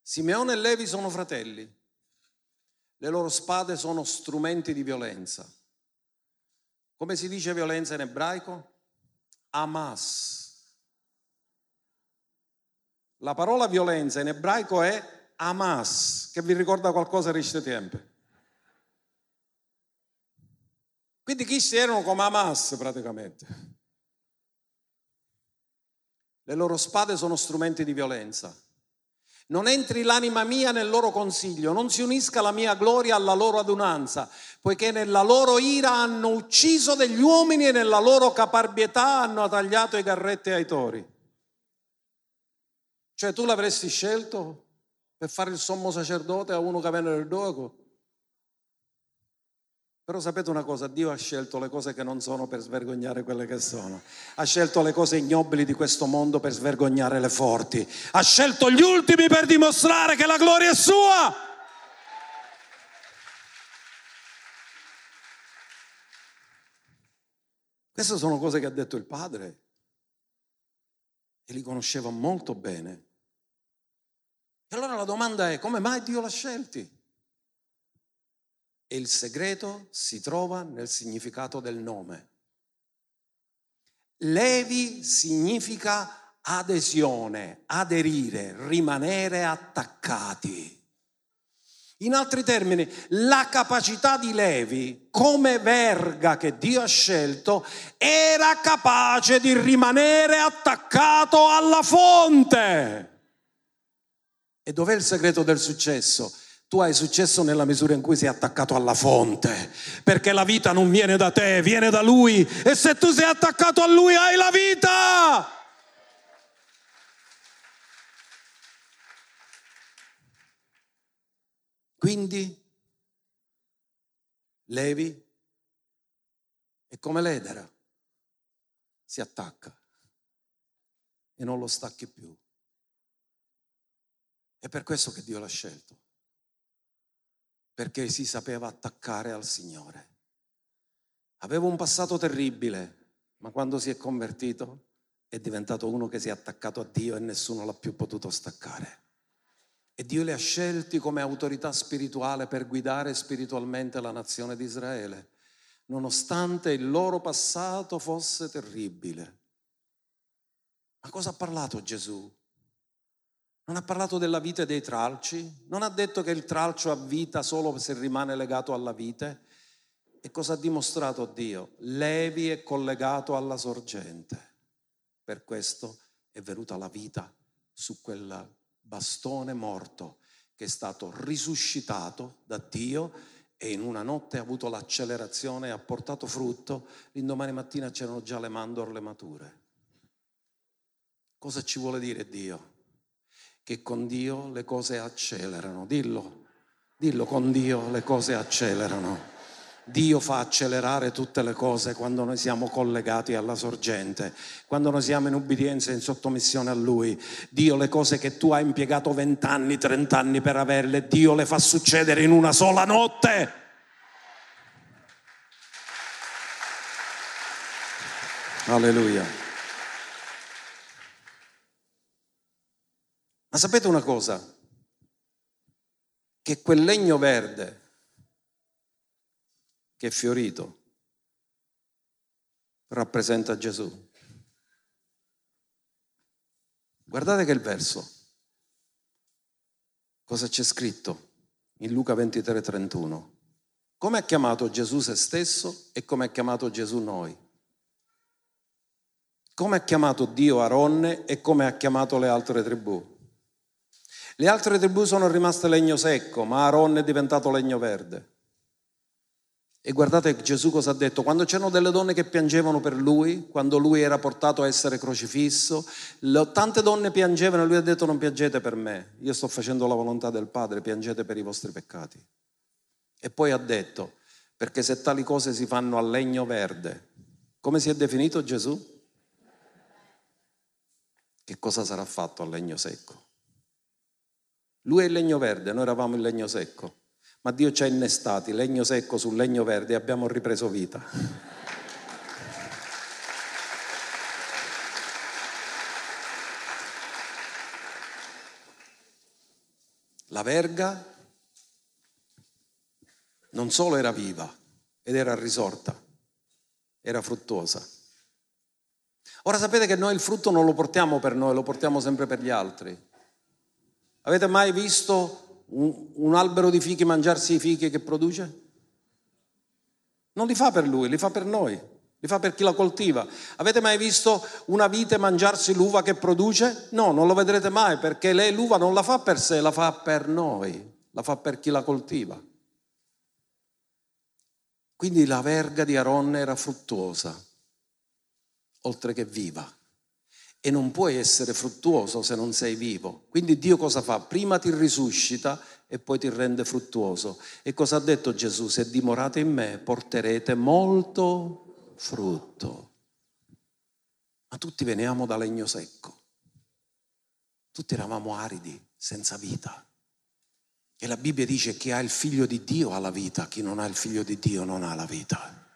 Simeone e Levi sono fratelli. Le loro spade sono strumenti di violenza. Come si dice violenza in ebraico? Hamas. La parola violenza in ebraico è Hamas, che vi ricorda qualcosa di questi tempi. Quindi si erano come Hamas praticamente. Le loro spade sono strumenti di violenza. Non entri l'anima mia nel loro consiglio, non si unisca la mia gloria alla loro adunanza, poiché nella loro ira hanno ucciso degli uomini e nella loro caparbietà hanno tagliato i garretti ai tori. Cioè tu l'avresti scelto per fare il sommo sacerdote a uno che viene del dogo? Però sapete una cosa, Dio ha scelto le cose che non sono per svergognare quelle che sono. Ha scelto le cose ignobili di questo mondo per svergognare le forti. Ha scelto gli ultimi per dimostrare che la gloria è sua. Queste sono cose che ha detto il Padre e li conosceva molto bene. E allora la domanda è come mai Dio l'ha scelti? E il segreto si trova nel significato del nome. Levi significa adesione, aderire, rimanere attaccati. In altri termini, la capacità di Levi, come verga che Dio ha scelto, era capace di rimanere attaccato alla fonte. E dov'è il segreto del successo? Tu hai successo nella misura in cui sei attaccato alla fonte, perché la vita non viene da te, viene da Lui. E se tu sei attaccato a Lui hai la vita. Quindi Levi è come l'edera, si attacca e non lo stacchi più. È per questo che Dio l'ha scelto perché si sapeva attaccare al Signore. Aveva un passato terribile, ma quando si è convertito è diventato uno che si è attaccato a Dio e nessuno l'ha più potuto staccare. E Dio li ha scelti come autorità spirituale per guidare spiritualmente la nazione di Israele, nonostante il loro passato fosse terribile. Ma cosa ha parlato Gesù? Non ha parlato della vite dei tralci, non ha detto che il tralcio ha vita solo se rimane legato alla vite. E cosa ha dimostrato Dio? Levi è collegato alla sorgente. Per questo è venuta la vita su quel bastone morto che è stato risuscitato da Dio e in una notte ha avuto l'accelerazione e ha portato frutto. L'indomani mattina c'erano già le mandorle mature. Cosa ci vuole dire Dio? Che con Dio le cose accelerano. Dillo, dillo, con Dio le cose accelerano. Dio fa accelerare tutte le cose quando noi siamo collegati alla sorgente, quando noi siamo in ubbidienza e in sottomissione a Lui. Dio le cose che tu hai impiegato vent'anni, trent'anni per averle, Dio le fa succedere in una sola notte. Alleluia. Ma sapete una cosa? Che quel legno verde che è fiorito rappresenta Gesù. Guardate che il verso, cosa c'è scritto in Luca 23, 31. Come ha chiamato Gesù se stesso e come ha chiamato Gesù noi? come ha chiamato Dio Aronne e come ha chiamato le altre tribù. Le altre tribù sono rimaste legno secco, ma Aaron è diventato legno verde. E guardate Gesù cosa ha detto, quando c'erano delle donne che piangevano per lui, quando lui era portato a essere crocifisso, tante donne piangevano e lui ha detto non piangete per me, io sto facendo la volontà del Padre, piangete per i vostri peccati. E poi ha detto, perché se tali cose si fanno a legno verde, come si è definito Gesù? Che cosa sarà fatto a legno secco? Lui è il legno verde, noi eravamo il legno secco, ma Dio ci ha innestati legno secco sul legno verde e abbiamo ripreso vita. La verga non solo era viva ed era risorta, era fruttuosa. Ora sapete che noi il frutto non lo portiamo per noi, lo portiamo sempre per gli altri. Avete mai visto un, un albero di fichi mangiarsi i fichi che produce? Non li fa per lui, li fa per noi, li fa per chi la coltiva. Avete mai visto una vite mangiarsi l'uva che produce? No, non lo vedrete mai perché lei l'uva non la fa per sé, la fa per noi, la fa per chi la coltiva. Quindi la verga di Aronne era fruttuosa, oltre che viva e non puoi essere fruttuoso se non sei vivo. Quindi Dio cosa fa? Prima ti risuscita e poi ti rende fruttuoso. E cosa ha detto Gesù? Se dimorate in me porterete molto frutto. Ma tutti veniamo da legno secco. Tutti eravamo aridi, senza vita. E la Bibbia dice chi ha il figlio di Dio ha la vita, chi non ha il figlio di Dio non ha la vita.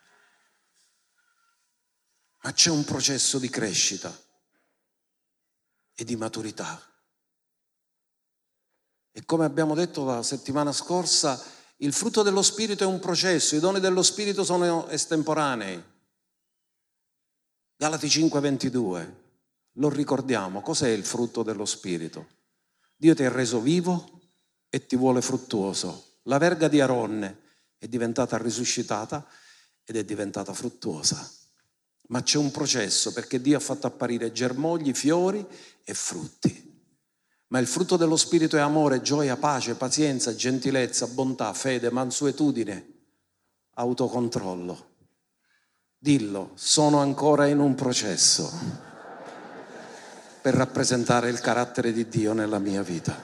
Ma c'è un processo di crescita e di maturità. E come abbiamo detto la settimana scorsa, il frutto dello Spirito è un processo, i doni dello Spirito sono estemporanei. Galati 5:22, lo ricordiamo, cos'è il frutto dello Spirito? Dio ti ha reso vivo e ti vuole fruttuoso. La verga di Aronne è diventata risuscitata ed è diventata fruttuosa ma c'è un processo perché Dio ha fatto apparire germogli, fiori e frutti. Ma il frutto dello Spirito è amore, gioia, pace, pazienza, gentilezza, bontà, fede, mansuetudine, autocontrollo. Dillo, sono ancora in un processo per rappresentare il carattere di Dio nella mia vita.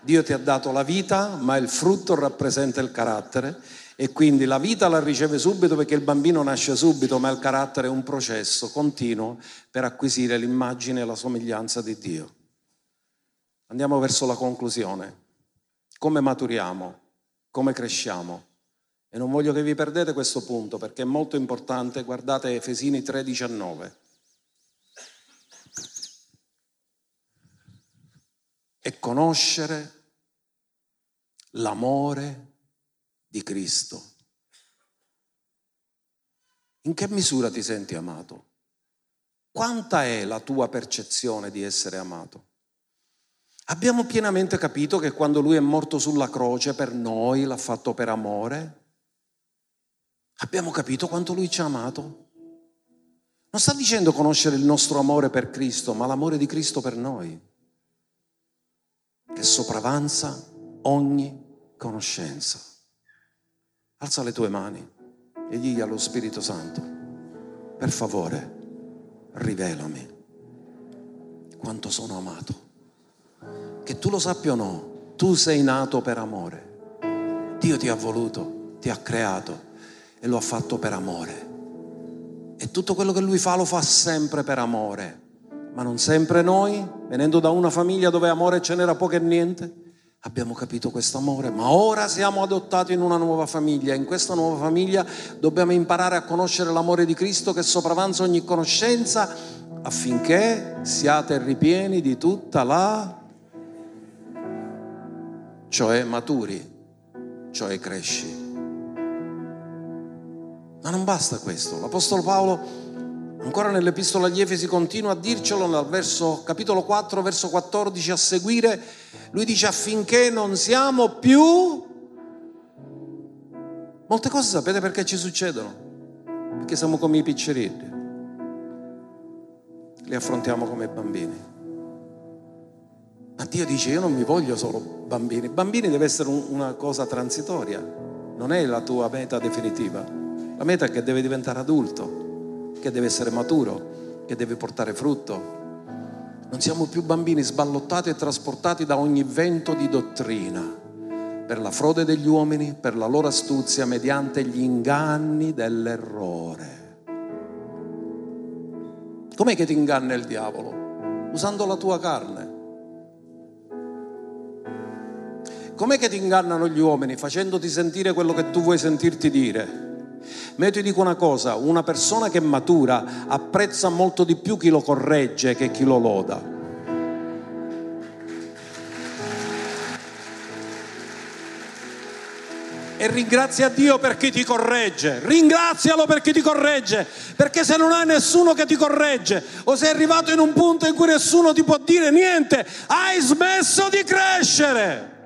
Dio ti ha dato la vita, ma il frutto rappresenta il carattere e quindi la vita la riceve subito perché il bambino nasce subito, ma il carattere è un processo continuo per acquisire l'immagine e la somiglianza di Dio. Andiamo verso la conclusione. Come maturiamo? Come cresciamo? E non voglio che vi perdete questo punto perché è molto importante. Guardate Efesini 3:19. E conoscere l'amore di Cristo. In che misura ti senti amato? Quanta è la tua percezione di essere amato? Abbiamo pienamente capito che quando Lui è morto sulla croce per noi, l'ha fatto per amore? Abbiamo capito quanto Lui ci ha amato? Non sta dicendo conoscere il nostro amore per Cristo, ma l'amore di Cristo per noi, che sopravanza ogni conoscenza. Alza le tue mani e digli allo Spirito Santo, per favore, rivelami quanto sono amato. Che tu lo sappia o no, tu sei nato per amore. Dio ti ha voluto, ti ha creato e lo ha fatto per amore. E tutto quello che lui fa lo fa sempre per amore. Ma non sempre noi, venendo da una famiglia dove amore ce n'era poco e niente, abbiamo capito questo amore, ma ora siamo adottati in una nuova famiglia. In questa nuova famiglia dobbiamo imparare a conoscere l'amore di Cristo che sopravanza ogni conoscenza affinché siate ripieni di tutta la, cioè maturi, cioè cresci. Ma non basta questo. L'Apostolo Paolo Ancora nell'epistola agli Efesi continua a dircelo nel verso, capitolo 4, verso 14 a seguire. Lui dice affinché non siamo più... Molte cose sapete perché ci succedono? Perché siamo come i piccerilli. li affrontiamo come bambini. Ma Dio dice io non mi voglio solo bambini. Bambini deve essere un, una cosa transitoria, non è la tua meta definitiva. La meta è che deve diventare adulto, che deve essere maturo, che deve portare frutto. Non siamo più bambini sballottati e trasportati da ogni vento di dottrina per la frode degli uomini, per la loro astuzia, mediante gli inganni dell'errore. Com'è che ti inganna il diavolo? Usando la tua carne. Com'è che ti ingannano gli uomini? Facendoti sentire quello che tu vuoi sentirti dire. Ma io ti dico una cosa, una persona che matura apprezza molto di più chi lo corregge che chi lo loda. e ringrazia Dio perché ti corregge, ringrazialo perché ti corregge, perché se non hai nessuno che ti corregge o sei arrivato in un punto in cui nessuno ti può dire niente, hai smesso di crescere.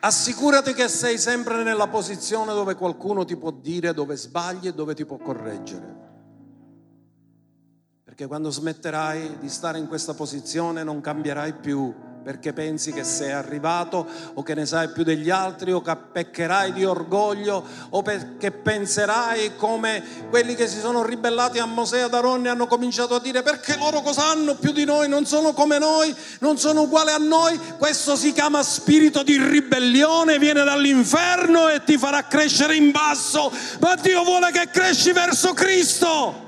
Assicurati che sei sempre nella posizione dove qualcuno ti può dire dove sbagli e dove ti può correggere. Perché quando smetterai di stare in questa posizione non cambierai più perché pensi che sei arrivato o che ne sai più degli altri o che peccherai di orgoglio o perché penserai come quelli che si sono ribellati a Mosè e ad Aronne hanno cominciato a dire perché loro cosa hanno più di noi, non sono come noi, non sono uguali a noi. Questo si chiama spirito di ribellione, viene dall'inferno e ti farà crescere in basso, ma Dio vuole che cresci verso Cristo.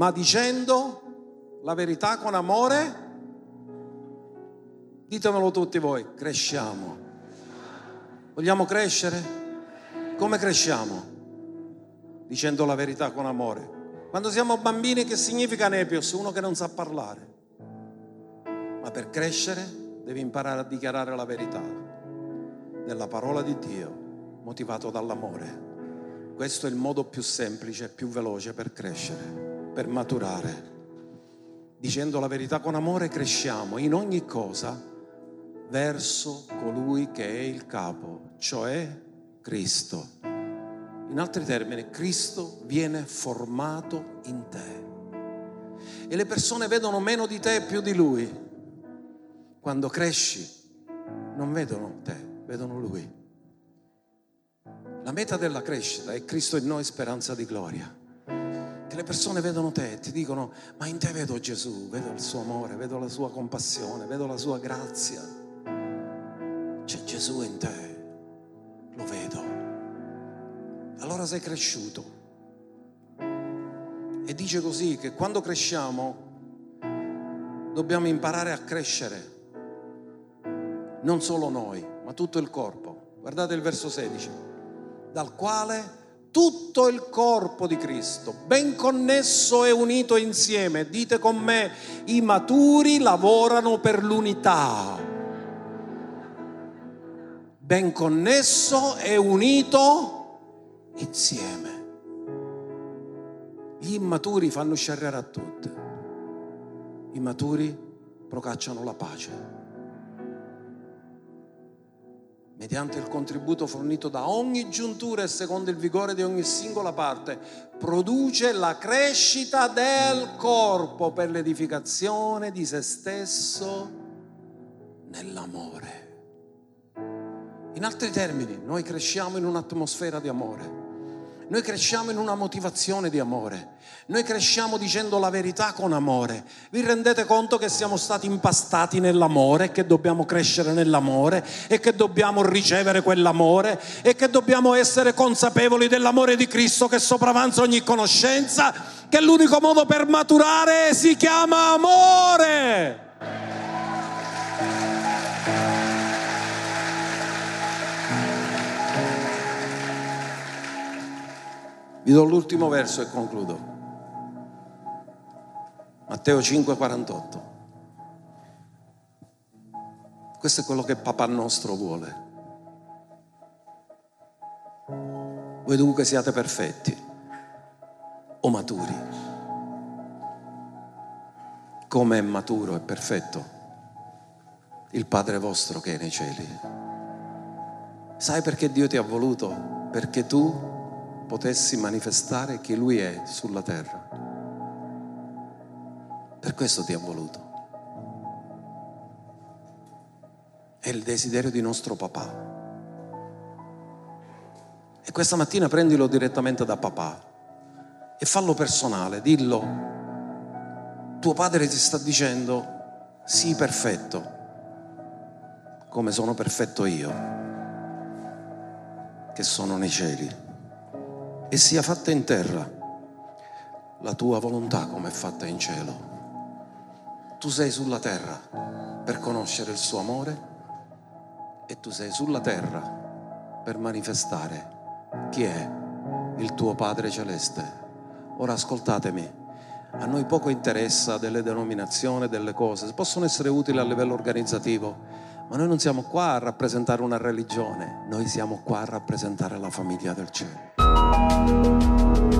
Ma dicendo la verità con amore, ditemelo tutti voi, cresciamo. Vogliamo crescere? Come cresciamo? Dicendo la verità con amore. Quando siamo bambini che significa nepios? Uno che non sa parlare. Ma per crescere devi imparare a dichiarare la verità della parola di Dio, motivato dall'amore. Questo è il modo più semplice e più veloce per crescere per maturare. Dicendo la verità con amore cresciamo in ogni cosa verso colui che è il capo, cioè Cristo. In altri termini, Cristo viene formato in te. E le persone vedono meno di te e più di Lui. Quando cresci, non vedono te, vedono Lui. La meta della crescita è Cristo in noi, speranza di gloria le persone vedono te e ti dicono, ma in te vedo Gesù, vedo il suo amore, vedo la sua compassione, vedo la sua grazia. C'è Gesù in te, lo vedo. Allora sei cresciuto. E dice così che quando cresciamo dobbiamo imparare a crescere, non solo noi, ma tutto il corpo. Guardate il verso 16, dal quale tutto il corpo di Cristo, ben connesso e unito insieme. Dite con me, i maturi lavorano per l'unità. Ben connesso e unito insieme. Gli immaturi fanno sciarrare a tutti. I maturi procacciano la pace. Mediante il contributo fornito da ogni giuntura e secondo il vigore di ogni singola parte, produce la crescita del corpo per l'edificazione di se stesso nell'amore. In altri termini, noi cresciamo in un'atmosfera di amore. Noi cresciamo in una motivazione di amore. Noi cresciamo dicendo la verità con amore. Vi rendete conto che siamo stati impastati nell'amore, che dobbiamo crescere nell'amore e che dobbiamo ricevere quell'amore e che dobbiamo essere consapevoli dell'amore di Cristo che sopravanza ogni conoscenza, che l'unico modo per maturare si chiama amore. Vi do l'ultimo verso e concludo. Matteo 5, 48. Questo è quello che papà nostro vuole. Voi dunque siate perfetti o maturi, come è maturo e perfetto il Padre vostro che è nei cieli. Sai perché Dio ti ha voluto? Perché tu potessi manifestare chi Lui è sulla terra. Per questo ti ha voluto. È il desiderio di nostro papà. E questa mattina prendilo direttamente da papà e fallo personale, dillo. Tuo padre ti sta dicendo, sii perfetto, come sono perfetto io, che sono nei cieli, e sia fatta in terra la tua volontà come è fatta in cielo. Tu sei sulla terra per conoscere il suo amore e tu sei sulla terra per manifestare chi è il tuo Padre Celeste. Ora ascoltatemi, a noi poco interessa delle denominazioni, delle cose, possono essere utili a livello organizzativo, ma noi non siamo qua a rappresentare una religione, noi siamo qua a rappresentare la famiglia del cielo.